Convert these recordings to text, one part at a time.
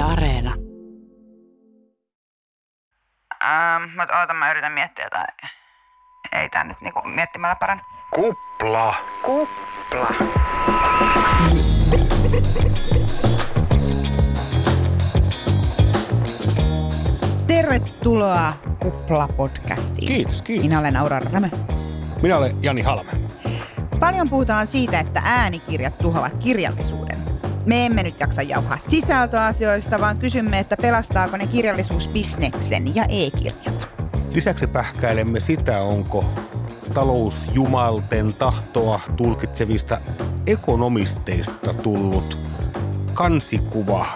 Yle Areena. Ähm, mutta oota, mä yritän miettiä jotain. Ei tää nyt niinku miettimällä paran. Kupla. Kupla. Tervetuloa Kupla-podcastiin. Kiitos, kiitos. Minä olen Aurora Rämö. Minä olen Jani Halme. Paljon puhutaan siitä, että äänikirjat tuhoavat kirjallisuuden. Me emme nyt jaksa jauhaa sisältöasioista, vaan kysymme, että pelastaako ne kirjallisuusbisneksen ja e-kirjat. Lisäksi pähkäilemme sitä, onko talousjumalten tahtoa tulkitsevista ekonomisteista tullut kansikuva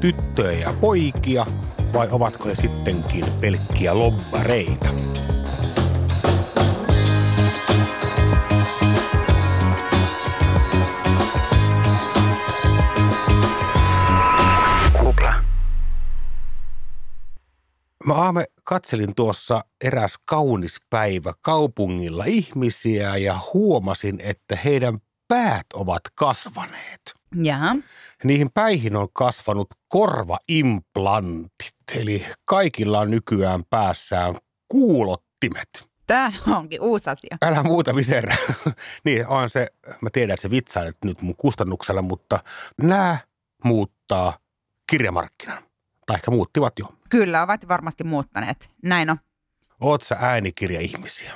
tyttöjä ja poikia, vai ovatko he sittenkin pelkkiä lobbareita? Mä Aame katselin tuossa eräs kaunis päivä kaupungilla ihmisiä ja huomasin, että heidän päät ovat kasvaneet. Jaha. Niihin päihin on kasvanut korvaimplantit, eli kaikilla on nykyään päässään kuulottimet. Tämä onkin uusi asia. Älä muuta viserä. niin on se, mä tiedän, että se vitsailet nyt mun kustannuksella, mutta nämä muuttaa kirjamarkkinan. Tai ehkä muuttivat jo. Kyllä, ovat varmasti muuttaneet. Näin on. Oot sä äänikirja-ihmisiä?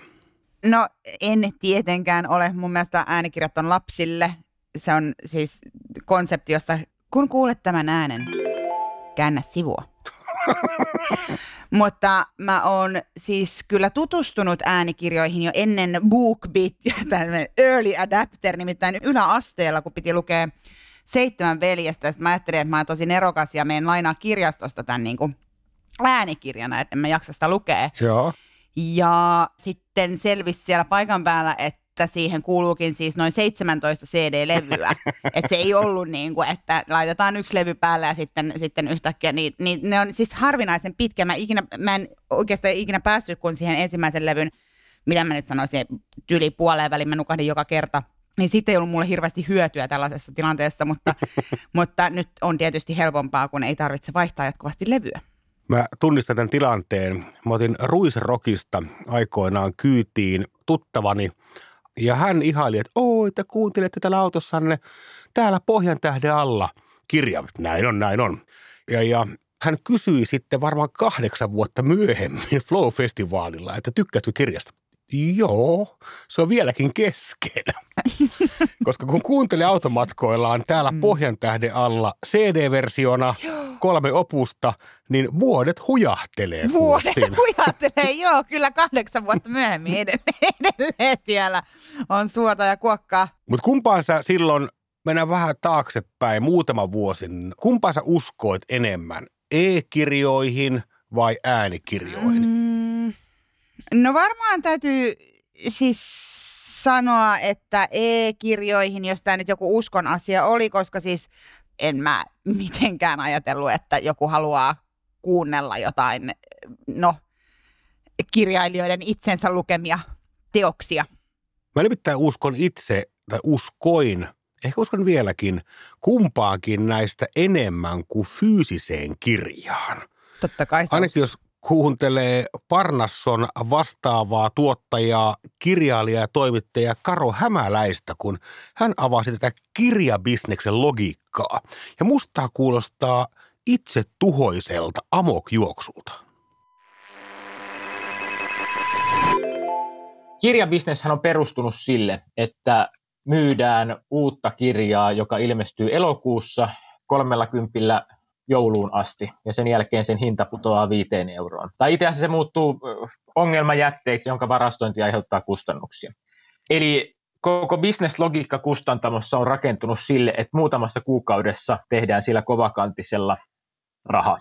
No en tietenkään ole. Mun mielestä äänikirjat on lapsille. Se on siis konsepti, jossa kun kuulet tämän äänen, käännä sivua. Mutta mä oon siis kyllä tutustunut äänikirjoihin jo ennen BookBeat ja tämmöinen Early Adapter, nimittäin yläasteella, kun piti lukea seitsemän veljestä. Sitten mä ajattelin, että mä oon tosi nerokas ja menen lainaa kirjastosta tämän niin kuin äänikirjana, että en mä jaksa sitä lukea. Joo. Ja sitten selvisi siellä paikan päällä, että siihen kuuluukin siis noin 17 CD-levyä. että se ei ollut niin kuin, että laitetaan yksi levy päälle ja sitten, sitten yhtäkkiä, niin, niin ne on siis harvinaisen pitkä. Mä, ikinä, mä en oikeastaan ikinä päässyt kun siihen ensimmäisen levyn, mitä mä nyt sanoisin, tyli puoleen väliin mä nukahdin joka kerta. Niin sitten ei ollut mulle hirveästi hyötyä tällaisessa tilanteessa, mutta, mutta nyt on tietysti helpompaa, kun ei tarvitse vaihtaa jatkuvasti levyä. Mä tunnistan tämän tilanteen. Mä otin Ruisrockista aikoinaan kyytiin tuttavani ja hän ihaili, että oi, että kuuntelette täällä autossanne täällä Pohjan tähden alla kirja. Näin on, näin on. Ja, ja hän kysyi sitten varmaan kahdeksan vuotta myöhemmin Flow-festivaalilla, että tykkäätkö kirjasta? Joo, se on vieläkin kesken. Koska kun kuuntelee automatkoillaan täällä Pohjan tähden alla CD-versiona kolme opusta, niin vuodet hujahtelee. Vuodet siinä. hujattelee, joo, kyllä kahdeksan vuotta myöhemmin edelleen, edelleen siellä on suota ja kuokkaa. Mutta kumpaan sä silloin, mennään vähän taaksepäin, muutama vuosi, kumpaan sä uskoit enemmän, e-kirjoihin vai äänikirjoihin? Mm, no varmaan täytyy siis sanoa, että e-kirjoihin, jos tämä nyt joku uskon asia oli, koska siis en mä mitenkään ajatellut, että joku haluaa kuunnella jotain, no, kirjailijoiden itsensä lukemia teoksia. Mä nimittäin uskon itse, tai uskoin, ehkä uskon vieläkin, kumpaakin näistä enemmän kuin fyysiseen kirjaan. Totta kai Ainakin jos kuuntelee Parnasson vastaavaa tuottajaa, kirjailijaa ja toimittajaa Karo Hämäläistä, kun hän avasi tätä kirjabisneksen logiikkaa. Ja musta kuulostaa itse tuhoiselta amokjuoksulta. kirjabisneshän on perustunut sille, että myydään uutta kirjaa, joka ilmestyy elokuussa kolmella kympillä jouluun asti, ja sen jälkeen sen hinta putoaa viiteen euroon. Tai itse asiassa se muuttuu ongelmajätteeksi, jonka varastointi aiheuttaa kustannuksia. Eli koko bisneslogiikka kustantamossa on rakentunut sille, että muutamassa kuukaudessa tehdään sillä kovakantisella raha.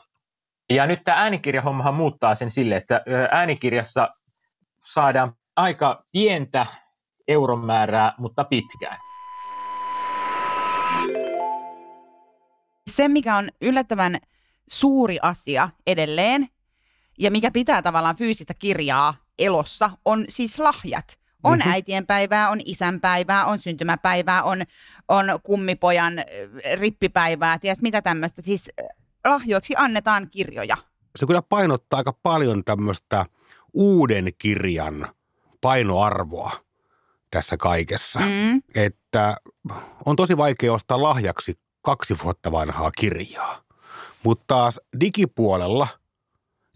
Ja nyt tämä äänikirjahommahan muuttaa sen sille, että äänikirjassa saadaan aika pientä euromäärää, mutta pitkään. Se, mikä on yllättävän suuri asia edelleen, ja mikä pitää tavallaan fyysistä kirjaa elossa, on siis lahjat. On Mhm. mm-hmm. äitienpäivää, on isänpäivää, on syntymäpäivää, on, on kummipojan äh, rippipäivää, ties mitä tämmöistä. Siis äh, lahjoiksi annetaan kirjoja. Se kyllä painottaa aika paljon tämmöistä uuden kirjan painoarvoa tässä kaikessa. Mm. Että on tosi vaikea ostaa lahjaksi kaksi vuotta vanhaa kirjaa. Mutta taas digipuolella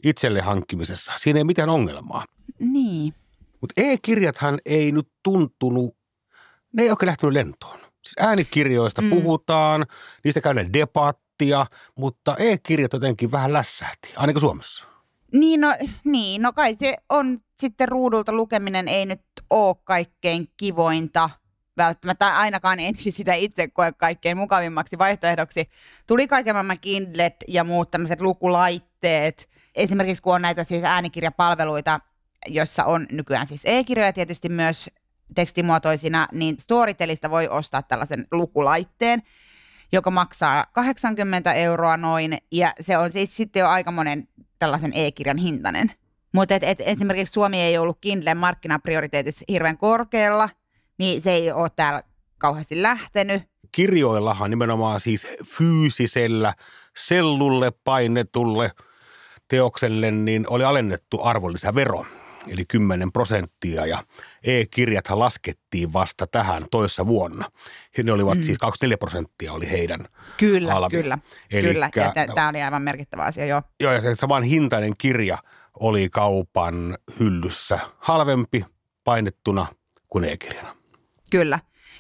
itselle hankkimisessa, siinä ei mitään ongelmaa. Niin. Mutta e-kirjathan ei nyt tuntunut, ne ei oikein lähtenyt lentoon. Siis äänikirjoista mm. puhutaan, niistä käydään debattia, mutta e-kirjat jotenkin vähän lässähti, ainakin Suomessa. Niin no, niin, no kai se on sitten ruudulta lukeminen ei nyt ole kaikkein kivointa välttämättä, ainakaan en siis sitä itse koe kaikkein mukavimmaksi vaihtoehdoksi. Tuli kaiken maailman Kindlet ja muut tämmöiset lukulaitteet, esimerkiksi kun on näitä siis äänikirjapalveluita, joissa on nykyään siis e-kirjoja tietysti myös tekstimuotoisina, niin Storytelista voi ostaa tällaisen lukulaitteen, joka maksaa 80 euroa noin, ja se on siis sitten jo aika monen tällaisen e-kirjan hintainen. Mutta et esimerkiksi Suomi ei ollut Kindlen markkinaprioriteetissa hirveän korkealla, niin se ei ole täällä kauheasti lähtenyt. Kirjoillahan nimenomaan siis fyysisellä sellulle painetulle teokselle niin oli alennettu arvonlisävero, eli 10 prosenttia, ja e-kirjathan laskettiin vasta tähän toissa vuonna. Ne olivat mm. siis 24 prosenttia oli heidän Kyllä, alvi. kyllä, Elikkä, kyllä. Ja tämä oli aivan merkittävä asia, joo. Joo, ja se saman hintainen kirja oli kaupan hyllyssä halvempi painettuna kuin e-kirjana. Kyllä.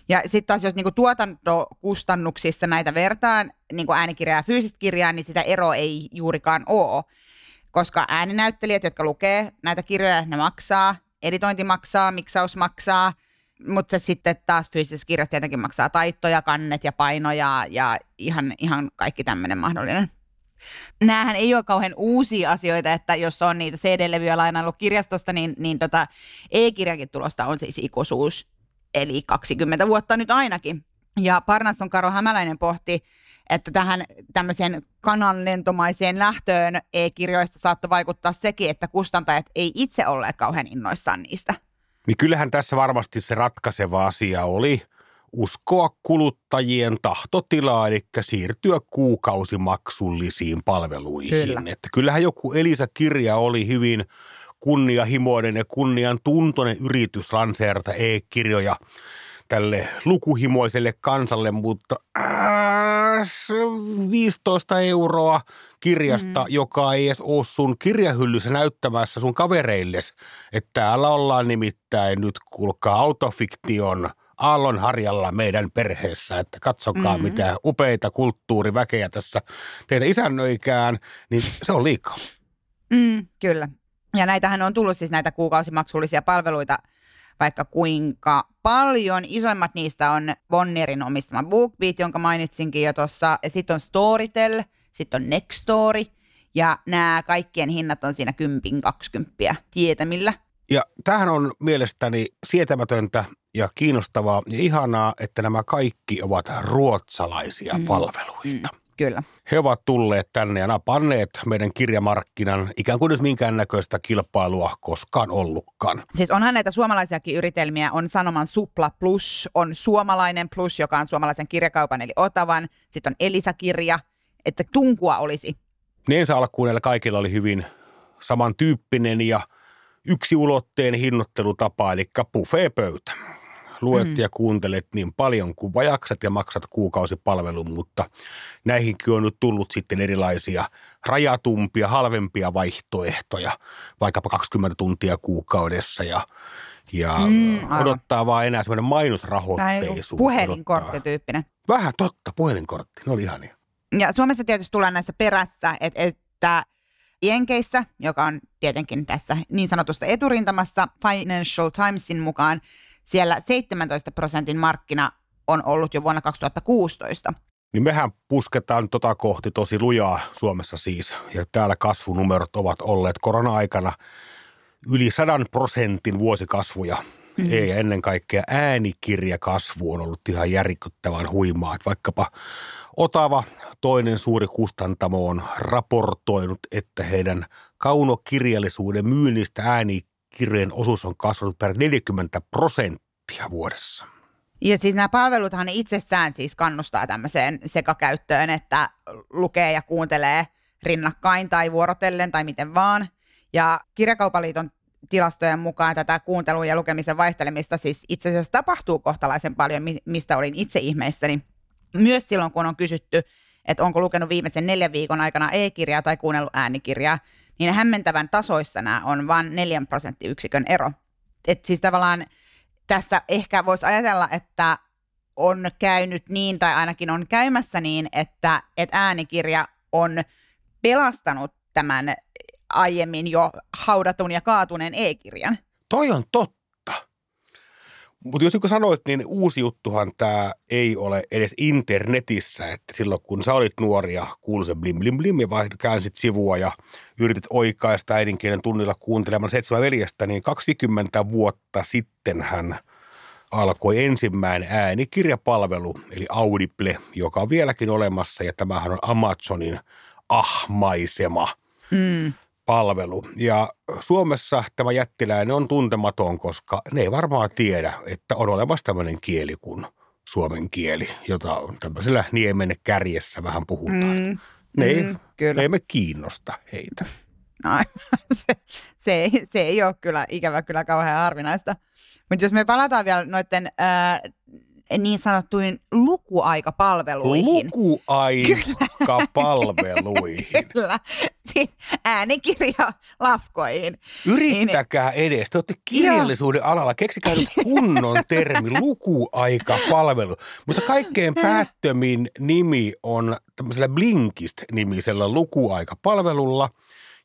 Ja sitten taas jos niinku tuotantokustannuksissa näitä vertaan niinku äänikirjaa ja fyysistä kirjaa, niin sitä eroa ei juurikaan ole. Koska ääninäyttelijät, jotka lukee näitä kirjoja, ne maksaa, editointi maksaa, miksaus maksaa, mutta sitten taas fyysisessä kirjassa tietenkin maksaa taittoja, kannet ja painoja ja ihan, ihan kaikki tämmöinen mahdollinen. Nämähän ei ole kauhean uusia asioita, että jos on niitä CD-levyjä lainaillut kirjastosta, niin, niin tota, e-kirjakin tulosta on siis ikuisuus, eli 20 vuotta nyt ainakin. Ja Parnasson Karo Hämäläinen pohti, että tähän tämmöiseen kananlentomaiseen lähtöön e-kirjoista saattoi vaikuttaa sekin, että kustantajat ei itse olleet kauhean innoissaan niistä. Niin kyllähän tässä varmasti se ratkaiseva asia oli uskoa kuluttajien tahtotilaa, eli siirtyä kuukausimaksullisiin palveluihin. Kyllä. Että kyllähän joku Elisa-kirja oli hyvin kunnianhimoinen ja kunnian tuntoinen yritys lanseerata e-kirjoja tälle lukuhimoiselle kansalle, mutta äh, 15 euroa kirjasta, mm. joka ei edes ole sun kirjahyllyssä näyttämässä sun kavereilles. Että täällä ollaan nimittäin nyt, kuulkaa, autofiktion aallonharjalla meidän perheessä, että katsokaa mm. mitä upeita kulttuuriväkeä tässä teidän isännöikään, niin se on liikaa. Mm, kyllä. Ja näitähän on tullut siis näitä kuukausimaksullisia palveluita – vaikka kuinka paljon. Isoimmat niistä on Bonnierin omistama BookBeat, jonka mainitsinkin jo tuossa. Ja sitten on Storytel, sitten on Nextory. Ja nämä kaikkien hinnat on siinä kympin kaksikymppiä tietämillä. Ja tähän on mielestäni sietämätöntä ja kiinnostavaa ja ihanaa, että nämä kaikki ovat ruotsalaisia mm. palveluita. Mm. Kyllä. He ovat tulleet tänne ja napanneet meidän kirjamarkkinan ikään kuin minkäännäköistä kilpailua koskaan ollutkaan. Siis onhan näitä suomalaisiakin yritelmiä, on Sanoman Supla Plus, on Suomalainen Plus, joka on suomalaisen kirjakaupan eli Otavan, sitten on Elisa-kirja, että tunkua olisi. Niin ensi alkuun näillä kaikilla oli hyvin samantyyppinen ja yksiulotteen hinnoittelutapa, eli buffet-pöytä luet mm. ja kuuntelet niin paljon kuin vajaksat ja maksat kuukausipalvelun, mutta näihinkin on nyt tullut sitten erilaisia rajatumpia, halvempia vaihtoehtoja, vaikkapa 20 tuntia kuukaudessa ja ja mm, odottaa vaan enää semmoinen mainosrahoitteisuus. Puhelinkorttityyppinen. Vähän totta, puhelinkortti, ne oli ihania. Ja Suomessa tietysti tullaan näissä perässä, että, että Jenkeissä, joka on tietenkin tässä niin sanotusta eturintamassa Financial Timesin mukaan, siellä 17 prosentin markkina on ollut jo vuonna 2016. Niin mehän pusketaan tota kohti tosi lujaa Suomessa siis. Ja täällä kasvunumerot ovat olleet korona-aikana yli 100 prosentin vuosikasvuja. Mm. Ei, ja ennen kaikkea äänikirjakasvu on ollut ihan järkyttävän huimaa. Että vaikkapa Otava, toinen suuri kustantamo, on raportoinut, että heidän kaunokirjallisuuden myynnistä ääni kirjojen osuus on kasvanut per 40 prosenttia vuodessa. Ja siis nämä palveluthan itsessään siis kannustaa tämmöiseen sekakäyttöön, että lukee ja kuuntelee rinnakkain tai vuorotellen tai miten vaan. Ja Kirjakaupaliiton tilastojen mukaan tätä kuuntelun ja lukemisen vaihtelemista siis itse asiassa tapahtuu kohtalaisen paljon, mistä olin itse ihmeissäni. Myös silloin, kun on kysytty, että onko lukenut viimeisen neljän viikon aikana e-kirjaa tai kuunnellut äänikirjaa, niin hämmentävän tasoissa nämä on vain neljän prosenttiyksikön ero. Et siis tavallaan tässä ehkä voisi ajatella, että on käynyt niin, tai ainakin on käymässä niin, että, että äänikirja on pelastanut tämän aiemmin jo haudatun ja kaatuneen e-kirjan. Toi on totta. Mutta jos niin sanoit, niin uusi juttuhan tämä ei ole edes internetissä, että silloin kun sä olit nuori ja kuului se blim blim blim ja käänsit sivua ja yritit oikaista äidinkielen tunnilla kuuntelemaan seitsemän veljestä, niin 20 vuotta sitten hän alkoi ensimmäinen äänikirjapalvelu, eli Audible, joka on vieläkin olemassa ja tämähän on Amazonin ahmaisema. Mm palvelu. Ja Suomessa tämä jättiläinen on tuntematon, koska ne ei varmaan tiedä, että on olemassa tämmöinen kieli kuin suomen kieli, jota on tämmöisellä niemen kärjessä vähän puhutaan. Mm, ne, ei, mm, kyllä. ne ei me kiinnosta heitä. Aivan. Se, se, ei, se ei ole kyllä ikävä kyllä kauhean harvinaista. Mutta jos me palataan vielä noiden äh, niin sanottuihin lukuaikapalveluihin. Lukuaikapalveluihin. Kyllä, siis äänikirja lafkoihin. Yrittäkää niin, edes. Te olette kirjallisuuden alalla. Keksikää nyt kunnon termi, lukuaikapalvelu. Mutta kaikkein päättömin nimi on tämmöisellä Blinkist-nimisellä lukuaikapalvelulla –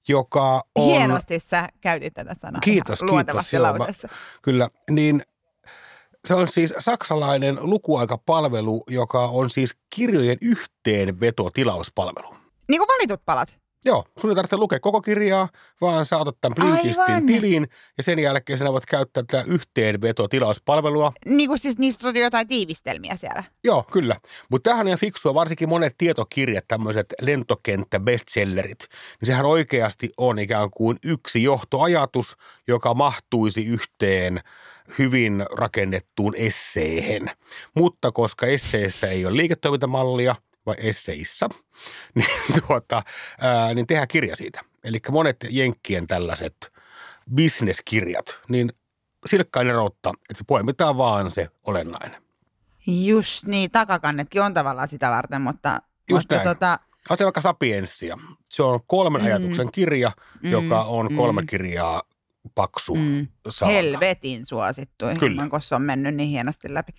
joka on... Hienosti sä käytit tätä sanaa. Kiitos, kiitos. Joo, mä, kyllä, niin se on siis saksalainen lukuaikapalvelu, joka on siis kirjojen yhteenveto tilauspalvelu. Niin kuin valitut palat? Joo, sun ei tarvitse lukea koko kirjaa, vaan sä otat tämän Blinkistin tilin ja sen jälkeen sinä voit käyttää tätä yhteenveto-tilauspalvelua. Niin kuin siis niistä on jotain tiivistelmiä siellä. Joo, kyllä. Mutta tämähän on ihan fiksua, varsinkin monet tietokirjat, tämmöiset lentokenttä-bestsellerit, niin sehän oikeasti on ikään kuin yksi johtoajatus, joka mahtuisi yhteen – hyvin rakennettuun esseehen. Mutta koska esseessä ei ole liiketoimintamallia, vai esseissä, niin, tuota, ää, niin tehdään kirja siitä. Eli monet jenkkien tällaiset bisneskirjat, niin silkkainen rotta, että se poimitaan vaan se olennainen. Just niin, takakannetkin on tavallaan sitä varten, mutta... Just mutta näin. Tota... Ajatellaan vaikka Sapienssia. Se on kolmen mm. ajatuksen kirja, mm. joka on kolme mm. kirjaa paksu mm. Helvetin suosittu, Kyllä. koska se on mennyt niin hienosti läpi.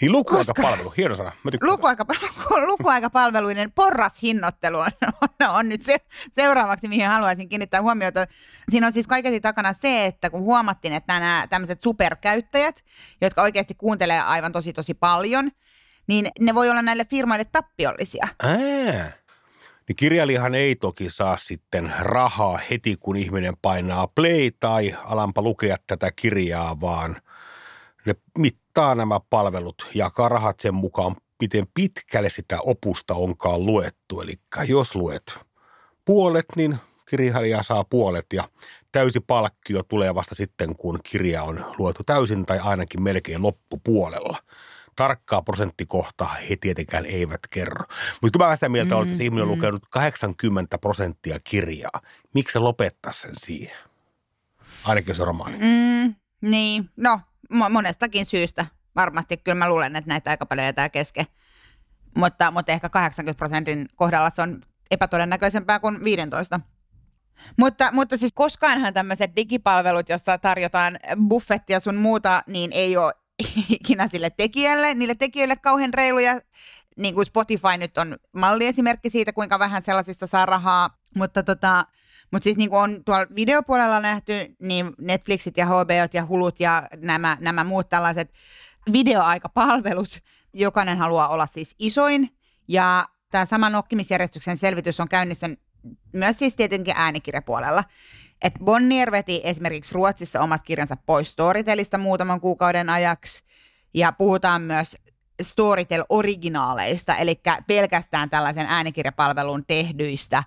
Niin lukuaikapalvelu, hieno sana. Lukuaika, lukuaikapalveluiden porrashinnoittelu on, on, on nyt se, seuraavaksi, mihin haluaisin kiinnittää huomiota. Siinä on siis kaiketi takana se, että kun huomattiin, että nämä tämmöiset superkäyttäjät, jotka oikeasti kuuntelee aivan tosi tosi paljon, niin ne voi olla näille firmoille tappiollisia. Ää niin kirjailijahan ei toki saa sitten rahaa heti, kun ihminen painaa play tai alampa lukea tätä kirjaa, vaan ne mittaa nämä palvelut, jakaa rahat sen mukaan, miten pitkälle sitä opusta onkaan luettu. Eli jos luet puolet, niin kirjailija saa puolet ja täysi palkkio tulee vasta sitten, kun kirja on luettu täysin tai ainakin melkein loppupuolella tarkkaa prosenttikohtaa he tietenkään eivät kerro. Mutta kyllä mä sitä mieltä mm, olen, että ihminen on mm. lukenut 80 prosenttia kirjaa. Miksi se lopettaa sen siihen? Ainakin se romaani. Mm, niin, no monestakin syystä. Varmasti kyllä mä luulen, että näitä aika paljon jätää kesken. Mutta, mutta ehkä 80 prosentin kohdalla se on epätodennäköisempää kuin 15. Mutta, mutta siis koskaanhan tämmöiset digipalvelut, joissa tarjotaan buffettia sun muuta, niin ei ole ikinä sille tekijälle, niille tekijöille kauhean reiluja, niin kuin Spotify nyt on malliesimerkki siitä, kuinka vähän sellaisista saa rahaa, mutta tota, mutta siis niin kuin on tuolla videopuolella nähty, niin Netflixit ja HBOt ja Hulut ja nämä, nämä muut tällaiset videoaikapalvelut, jokainen haluaa olla siis isoin. Ja tämä sama nokkimisjärjestyksen selvitys on käynnissä myös siis tietenkin äänikirjapuolella. Et Bonnier veti esimerkiksi Ruotsissa omat kirjansa pois Storytelista muutaman kuukauden ajaksi. Ja puhutaan myös Storytel-originaaleista, eli pelkästään tällaisen äänikirjapalvelun tehdyistä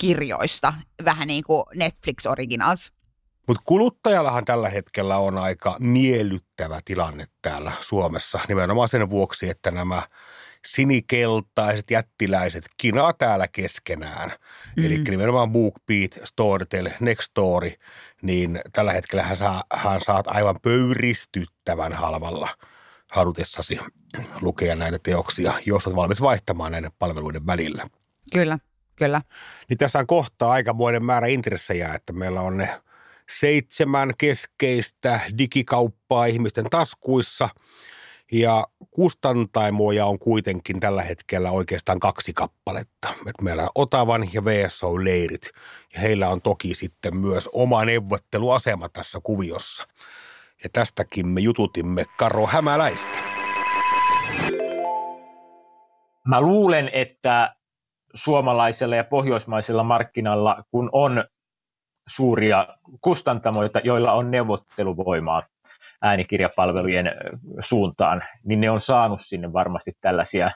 kirjoista, vähän niin kuin Netflix Originals. Mutta kuluttajallahan tällä hetkellä on aika miellyttävä tilanne täällä Suomessa nimenomaan sen vuoksi, että nämä sinikeltaiset jättiläiset kinaa täällä keskenään. Mm. Eli nimenomaan BookBeat, Storytel, Nextory, niin tällä hetkellä hän, saa, hän saat aivan pöyristyttävän halvalla halutessasi lukea näitä teoksia, jos olet valmis vaihtamaan näiden palveluiden välillä. Kyllä, kyllä. Niin tässä on kohtaa aikamoinen määrä intressejä, että meillä on ne seitsemän keskeistä digikauppaa ihmisten taskuissa ja kustantaimoja on kuitenkin tällä hetkellä oikeastaan kaksi kappaletta. Et meillä on Otavan ja VSO-leirit ja heillä on toki sitten myös oma neuvotteluasema tässä kuviossa. Ja tästäkin me jututimme Karo Hämäläistä. Mä luulen, että suomalaisella ja pohjoismaisella markkinalla, kun on suuria kustantamoita, joilla on neuvotteluvoimaa äänikirjapalvelujen suuntaan, niin ne on saanut sinne varmasti tällaisia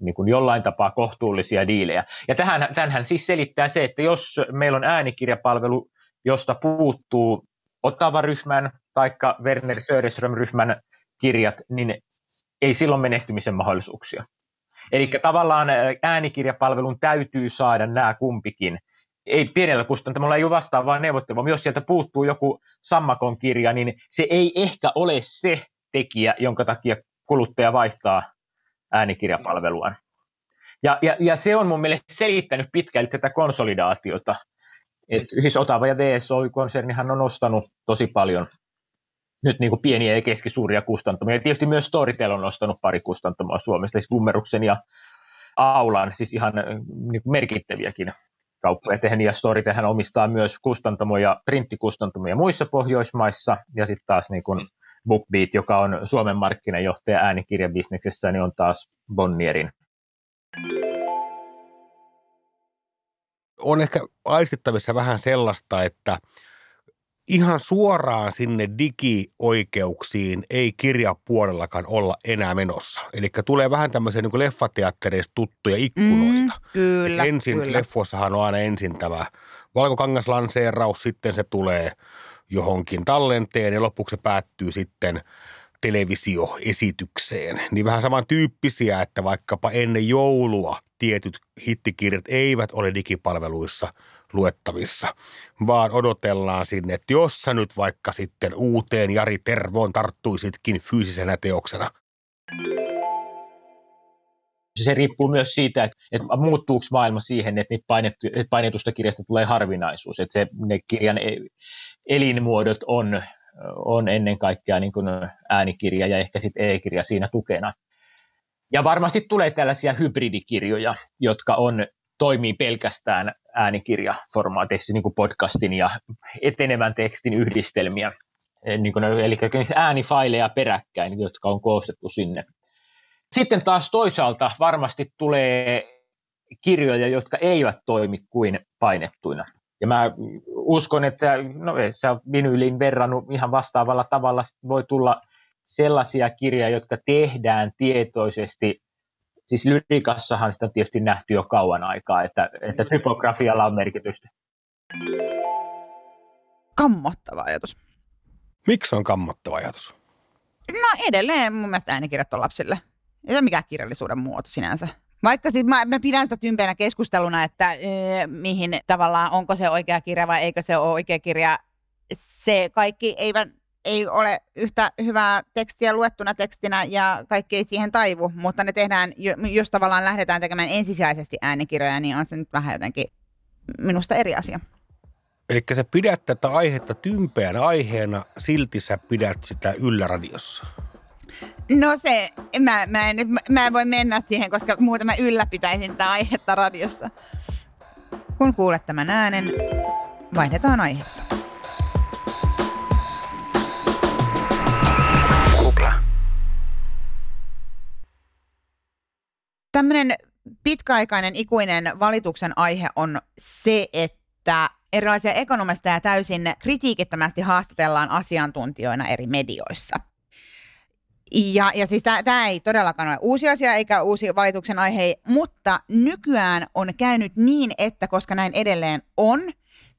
niin kuin jollain tapaa kohtuullisia diilejä. Ja tähän, tämähän siis selittää se, että jos meillä on äänikirjapalvelu, josta puuttuu Ottava-ryhmän tai Werner Söderström-ryhmän kirjat, niin ei silloin menestymisen mahdollisuuksia. Eli tavallaan äänikirjapalvelun täytyy saada nämä kumpikin ei pienellä kustantamolla ei ole vastaavaa neuvottelua. Jos sieltä puuttuu joku Sammakon kirja, niin se ei ehkä ole se tekijä, jonka takia kuluttaja vaihtaa äänikirjapalveluaan. Ja, ja, ja se on mun mielestä selittänyt pitkälti tätä konsolidaatiota. Et siis Otava ja VSO-konsernihan on ostanut tosi paljon nyt niin kuin pieniä ja keskisuuria kustantamia. Ja tietysti myös Storytel on ostanut pari kustantamaa Suomesta, siis Gummeruksen ja Aulan, siis ihan niin kuin merkittäviäkin kauppoja tehnyt, ja Storytelhän omistaa myös kustantamoja, printtikustantamoja muissa Pohjoismaissa, ja sitten taas niin kun BookBeat, joka on Suomen markkinajohtaja äänikirjabisneksessä, niin on taas Bonnierin. On ehkä aistittavissa vähän sellaista, että ihan suoraan sinne digioikeuksiin ei kirjapuolellakaan olla enää menossa. Eli tulee vähän tämmöisiä niin leffateattereista tuttuja ikkunoita. Mm, kyllä, ensin kyllä. leffoissahan on aina ensin tämä valkokangaslanseeraus, sitten se tulee johonkin tallenteen ja lopuksi se päättyy sitten televisioesitykseen. Niin vähän samantyyppisiä, että vaikkapa ennen joulua tietyt hittikirjat eivät ole digipalveluissa – luettavissa, vaan odotellaan sinne, että jos sä nyt vaikka sitten uuteen Jari Tervoon tarttuisitkin fyysisenä teoksena. Se riippuu myös siitä, että, että muuttuuko maailma siihen, että, painettu, että painetusta kirjasta tulee harvinaisuus, että se, ne kirjan e, elinmuodot on, on ennen kaikkea niin kuin äänikirja ja ehkä sitten e-kirja siinä tukena. Ja varmasti tulee tällaisia hybridikirjoja, jotka on toimii pelkästään äänikirjaformaateissa, niin kuin podcastin ja etenevän tekstin yhdistelmiä, eh, niin kuin, eli äänifaileja peräkkäin, jotka on koostettu sinne. Sitten taas toisaalta varmasti tulee kirjoja, jotka eivät toimi kuin painettuina. Ja mä uskon, että no, sä vinyyliin verrannut ihan vastaavalla tavalla voi tulla sellaisia kirjoja, jotka tehdään tietoisesti siis lyrikassahan sitä on tietysti nähty jo kauan aikaa, että, että typografialla on merkitystä. Kammottava ajatus. Miksi on kammottava ajatus? No edelleen mun mielestä äänikirjat on lapsille. Ei ole mikään kirjallisuuden muoto sinänsä. Vaikka siis mä, mä pidän sitä tympeänä keskusteluna, että e, mihin tavallaan onko se oikea kirja vai eikö se ole oikea kirja. Se kaikki eivät ei ole yhtä hyvää tekstiä luettuna tekstinä ja kaikki ei siihen taivu, mutta ne tehdään, jos tavallaan lähdetään tekemään ensisijaisesti äänikirjoja, niin on se nyt vähän jotenkin minusta eri asia. Eli sä pidät tätä aihetta tympeän aiheena, silti sä pidät sitä yllä radiossa. No se, mä, mä, en, mä en voi mennä siihen, koska muuten mä ylläpitäisin tätä aihetta radiossa. Kun kuulet tämän äänen, vaihdetaan aihetta. Tämmöinen pitkäaikainen ikuinen valituksen aihe on se, että erilaisia ekonomisteja täysin kritiikittömästi haastatellaan asiantuntijoina eri medioissa. Ja, ja siis tämä ei todellakaan ole uusi asia eikä uusi valituksen aihe, mutta nykyään on käynyt niin, että koska näin edelleen on,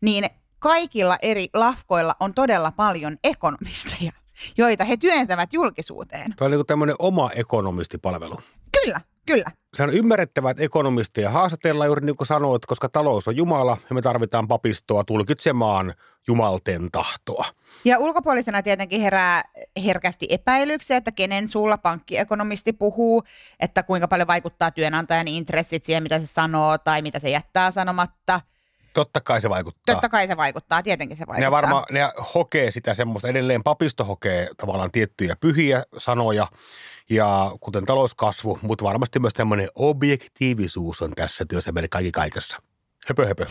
niin kaikilla eri lafkoilla on todella paljon ekonomisteja, joita he työntävät julkisuuteen. Tämä on niin tämmöinen oma ekonomistipalvelu. Kyllä, kyllä. Se on ymmärrettävää, että ekonomisteja haastatellaan juuri niin kuin sanoit, koska talous on Jumala ja me tarvitaan papistoa tulkitsemaan Jumalten tahtoa. Ja ulkopuolisena tietenkin herää herkästi epäilyksiä, että kenen suulla pankkiekonomisti puhuu, että kuinka paljon vaikuttaa työnantajan intressit siihen, mitä se sanoo tai mitä se jättää sanomatta. Totta kai se vaikuttaa. Totta kai se vaikuttaa, tietenkin se vaikuttaa. Ne varmaan ne hokee sitä semmoista, edelleen papisto hokee tavallaan tiettyjä pyhiä sanoja, ja kuten talouskasvu, mutta varmasti myös tämmöinen objektiivisuus on tässä työssä meidän kaikki kaikessa. Höpö, höpö.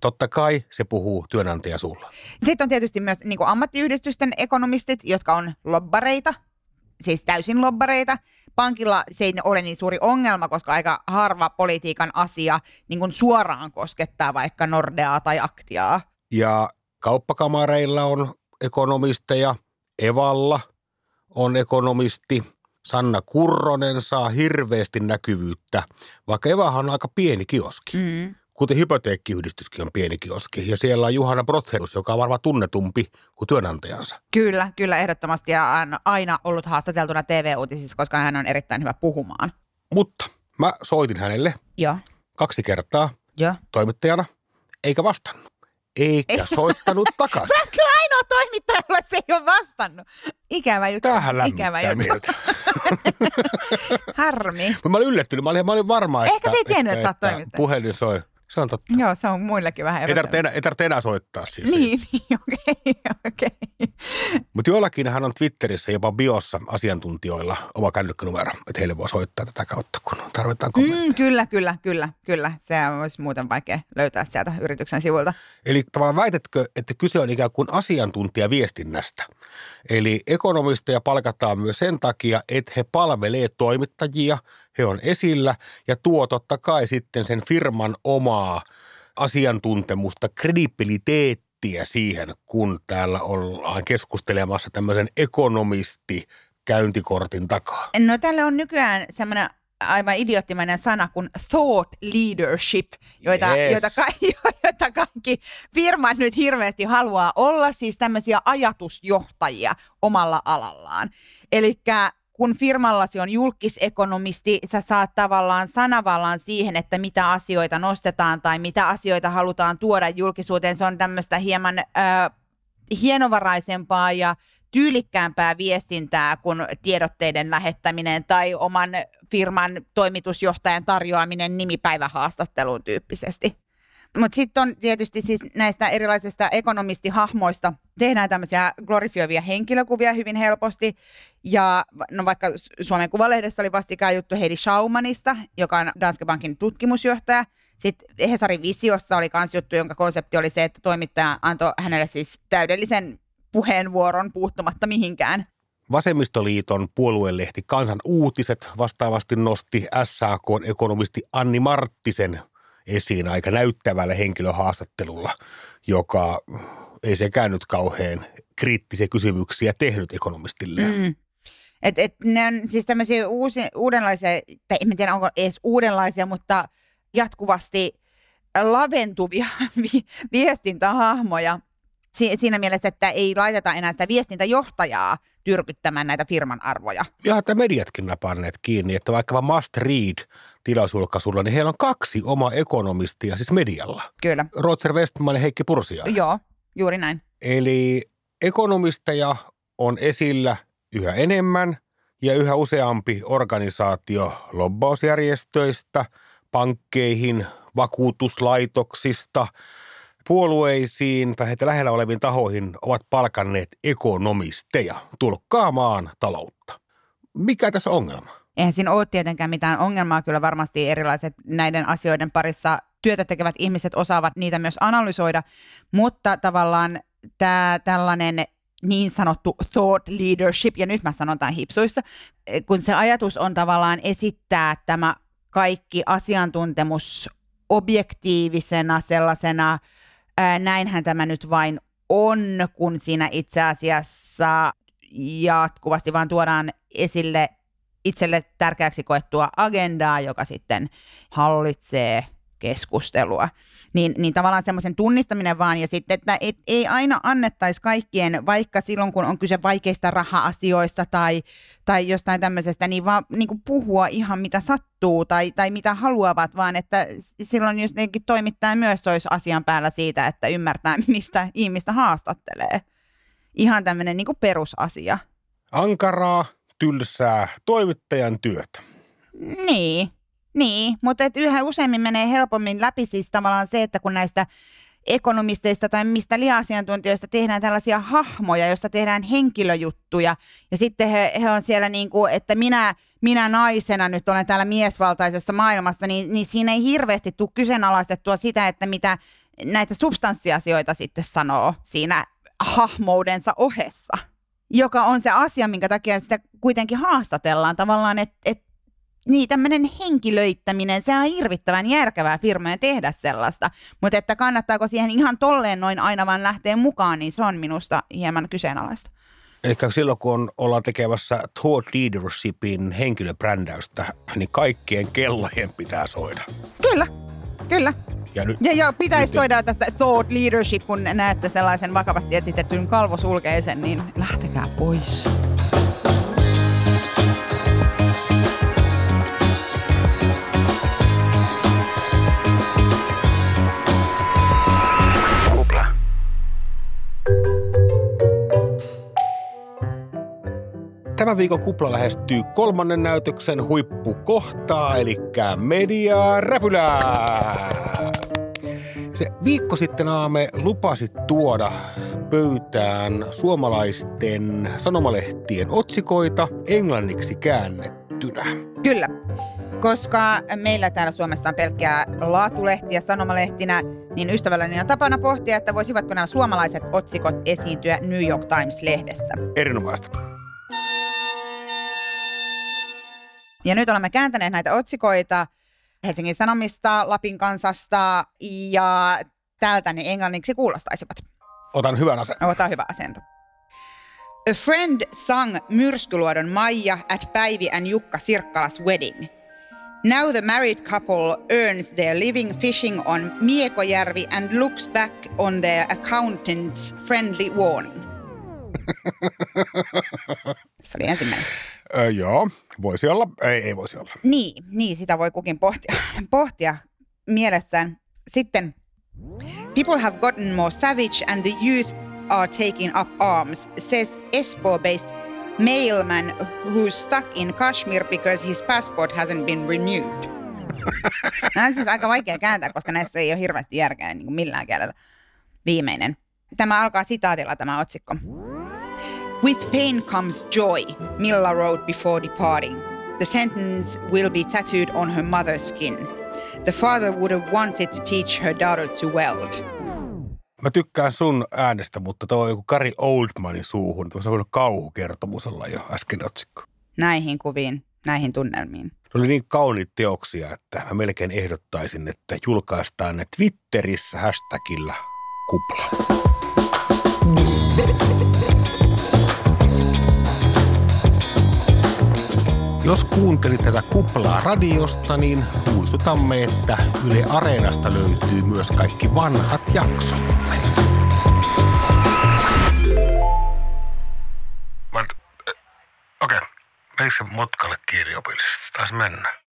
Totta kai se puhuu työnantajasuulla. Sitten on tietysti myös niin kuin ammattiyhdistysten ekonomistit, jotka on lobbareita, siis täysin lobbareita. Pankilla se ei ole niin suuri ongelma, koska aika harva politiikan asia niin kuin suoraan koskettaa vaikka Nordeaa tai Aktiaa. Ja kauppakamareilla on ekonomisteja, Evalla on ekonomisti, Sanna Kurronen saa hirveästi näkyvyyttä, vaikka Evahan on aika pieni kioski. Mm kuten hypoteekkiyhdistyskin on pieni kioski. Ja siellä on Juhana Brotherus, joka on varmaan tunnetumpi kuin työnantajansa. Kyllä, kyllä ehdottomasti. Ja on aina ollut haastateltuna TV-uutisissa, koska hän on erittäin hyvä puhumaan. Mutta mä soitin hänelle Joo. kaksi kertaa Joo. toimittajana, eikä vastannut. Eikä Ei. soittanut takaisin. Sä oot kyllä ainoa toimittaja, jolla se ei ole vastannut. Ikävä juttu. Tähän Ikävä juttu. mieltä. Harmi. Mä olin yllättynyt. Mä olin, mä olin varma, Ehkä että, se ei tiennyt, että, että, että puhelin soi. Se on totta. Joo, se on muillekin vähän Ei tarvitse enää, ei tarvitse enää soittaa siis. Niin, niin okei, okei. Mutta joillakin hän on Twitterissä jopa biossa asiantuntijoilla oma kännykkänumero, että heille voi soittaa tätä kautta, kun tarvitaan kommentteja. Mm, kyllä, kyllä, kyllä, kyllä. Se olisi muuten vaikea löytää sieltä yrityksen sivulta. Eli tavallaan väitätkö, että kyse on ikään kuin asiantuntijaviestinnästä? Eli ekonomisteja palkataan myös sen takia, että he palvelee toimittajia – he on esillä ja tuo totta kai sitten sen firman omaa asiantuntemusta, kredibiliteettiä siihen, kun täällä ollaan keskustelemassa tämmöisen ekonomisti käyntikortin takaa. No tälle on nykyään semmoinen aivan idioottimainen sana kuin thought leadership, joita, yes. joita, ka- joita kaikki firmat nyt hirveästi haluaa olla, siis tämmöisiä ajatusjohtajia omalla alallaan. Eli kun firmallasi on julkisekonomisti, sä saat tavallaan sanavallan siihen, että mitä asioita nostetaan tai mitä asioita halutaan tuoda julkisuuteen. Se on tämmöistä hieman äh, hienovaraisempaa ja tyylikkäämpää viestintää kuin tiedotteiden lähettäminen tai oman firman toimitusjohtajan tarjoaminen nimipäivähaastatteluun tyyppisesti. Mutta sitten on tietysti siis näistä erilaisista ekonomistihahmoista tehdään tämmöisiä glorifioivia henkilökuvia hyvin helposti. Ja no vaikka Suomen Kuvalehdessä oli vastikään juttu Heidi Schaumanista, joka on Danske Bankin tutkimusjohtaja. Sitten Hesarin Visiossa oli myös juttu, jonka konsepti oli se, että toimittaja antoi hänelle siis täydellisen puheenvuoron puuttumatta mihinkään. Vasemmistoliiton puoluelehti Kansan uutiset vastaavasti nosti SAK-ekonomisti Anni Marttisen – esiin aika näyttävällä henkilöhaastattelulla, joka ei sekään nyt kauhean kriittisiä kysymyksiä tehnyt ekonomistille. Mm. Et, et ne on siis tämmöisiä uusi, uudenlaisia, tai en tiedä onko edes uudenlaisia, mutta jatkuvasti laventuvia viestintähahmoja si- siinä mielessä, että ei laiteta enää sitä viestintäjohtajaa tyrkyttämään näitä firman arvoja. Ja että mediatkin napanneet kiinni, että vaikka Must Read tilausulkaisulla, niin heillä on kaksi omaa ekonomistia, siis medialla. Kyllä. Roger Westman ja Heikki Pursia. Joo, juuri näin. Eli ekonomisteja on esillä yhä enemmän ja yhä useampi organisaatio lobbausjärjestöistä, pankkeihin, vakuutuslaitoksista, puolueisiin tai heitä lähellä oleviin tahoihin ovat palkanneet ekonomisteja tulkkaamaan taloutta. Mikä tässä on ongelma? eihän siinä ole tietenkään mitään ongelmaa. Kyllä varmasti erilaiset näiden asioiden parissa työtä tekevät ihmiset osaavat niitä myös analysoida, mutta tavallaan tämä tällainen niin sanottu thought leadership, ja nyt mä sanon tämän hipsuissa, kun se ajatus on tavallaan esittää tämä kaikki asiantuntemus objektiivisena sellaisena, ää, näinhän tämä nyt vain on, kun siinä itse asiassa jatkuvasti vaan tuodaan esille itselle tärkeäksi koettua agendaa, joka sitten hallitsee keskustelua. Niin, niin tavallaan semmoisen tunnistaminen vaan ja sitten, että et, ei aina annettaisi kaikkien, vaikka silloin kun on kyse vaikeista raha-asioista tai, tai jostain tämmöisestä, niin vaan niin kuin puhua ihan mitä sattuu tai, tai mitä haluavat, vaan että silloin jotenkin toimittaja myös olisi asian päällä siitä, että ymmärtää, mistä ihmistä haastattelee. Ihan tämmöinen niin kuin perusasia. Ankaraa, tylsää toimittajan työtä. Niin, niin, mutta et yhä useammin menee helpommin läpi siis tavallaan se, että kun näistä ekonomisteista tai mistä liha-asiantuntijoista tehdään tällaisia hahmoja, joista tehdään henkilöjuttuja. Ja sitten he, he on siellä niin kuin, että minä, minä naisena nyt olen täällä miesvaltaisessa maailmassa, niin, niin siinä ei hirveästi tule kyseenalaistettua sitä, että mitä näitä substanssiasioita sitten sanoo siinä hahmoudensa ohessa. Joka on se asia, minkä takia sitä kuitenkin haastatellaan tavallaan, että et niin tämmöinen henkilöittäminen, se on hirvittävän järkevää firmojen tehdä sellaista, mutta että kannattaako siihen ihan tolleen noin aina vaan lähteä mukaan, niin se on minusta hieman kyseenalaista. Eli silloin kun ollaan tekemässä thought leadershipin henkilöbrändäystä, niin kaikkien kellojen pitää soida. Kyllä, kyllä. Ja, nyt, ja, ja pitäisi nyt, soida tästä thought leadership, kun näette sellaisen vakavasti esitetyn kalvosulkeisen, niin lähtekää pois. Tämän viikon kupla lähestyy kolmannen näytöksen huippukohtaa, eli Media Räpylää. Se viikko sitten Aame lupasi tuoda pöytään suomalaisten sanomalehtien otsikoita englanniksi käännettynä. Kyllä, koska meillä täällä Suomessa on pelkkää laatulehtiä sanomalehtinä, niin ystävälläni on tapana pohtia, että voisivatko nämä suomalaiset otsikot esiintyä New York Times-lehdessä. Erinomaista. Ja nyt olemme kääntäneet näitä otsikoita Helsingin Sanomista, Lapin kansasta ja täältä ne englanniksi kuulostaisivat. Otan hyvän asennon. Ota hyvä asento. A friend sang Myrskyluodon Maija at Päivi and Jukka Sirkkalas wedding. Now the married couple earns their living fishing on Miekojärvi and looks back on their accountant's friendly warning. Se oli ensimmäinen. Öö, joo, voisi olla. Ei, ei voisi olla. Niin, niin, sitä voi kukin pohtia, pohtia mielessään. Sitten, people have gotten more savage and the youth are taking up arms, says Espoo-based mailman who's stuck in Kashmir because his passport hasn't been renewed. Nämä on siis aika vaikea kääntää, koska näissä ei ole hirveästi järkeä niin millään kielellä. Viimeinen. Tämä alkaa sitaatilla tämä otsikko. With pain comes joy, Milla wrote before departing. The sentence will be tattooed on her mother's skin. The father would have wanted to teach her daughter to weld. Mä tykkään sun äänestä, mutta tuo on joku Kari Oldmanin suuhun. Tuossa on kauhukertomus olla jo äsken otsikko. Näihin kuviin, näihin tunnelmiin. Ne oli niin kauniit teoksia, että mä melkein ehdottaisin, että julkaistaan ne Twitterissä hashtagillä kupla. Jos kuuntelit tätä kuplaa radiosta, niin muistutamme, että Yle Areenasta löytyy myös kaikki vanhat jaksot. Okei, okay. menikö se motkalle kirjopillisesti? Taisi mennä.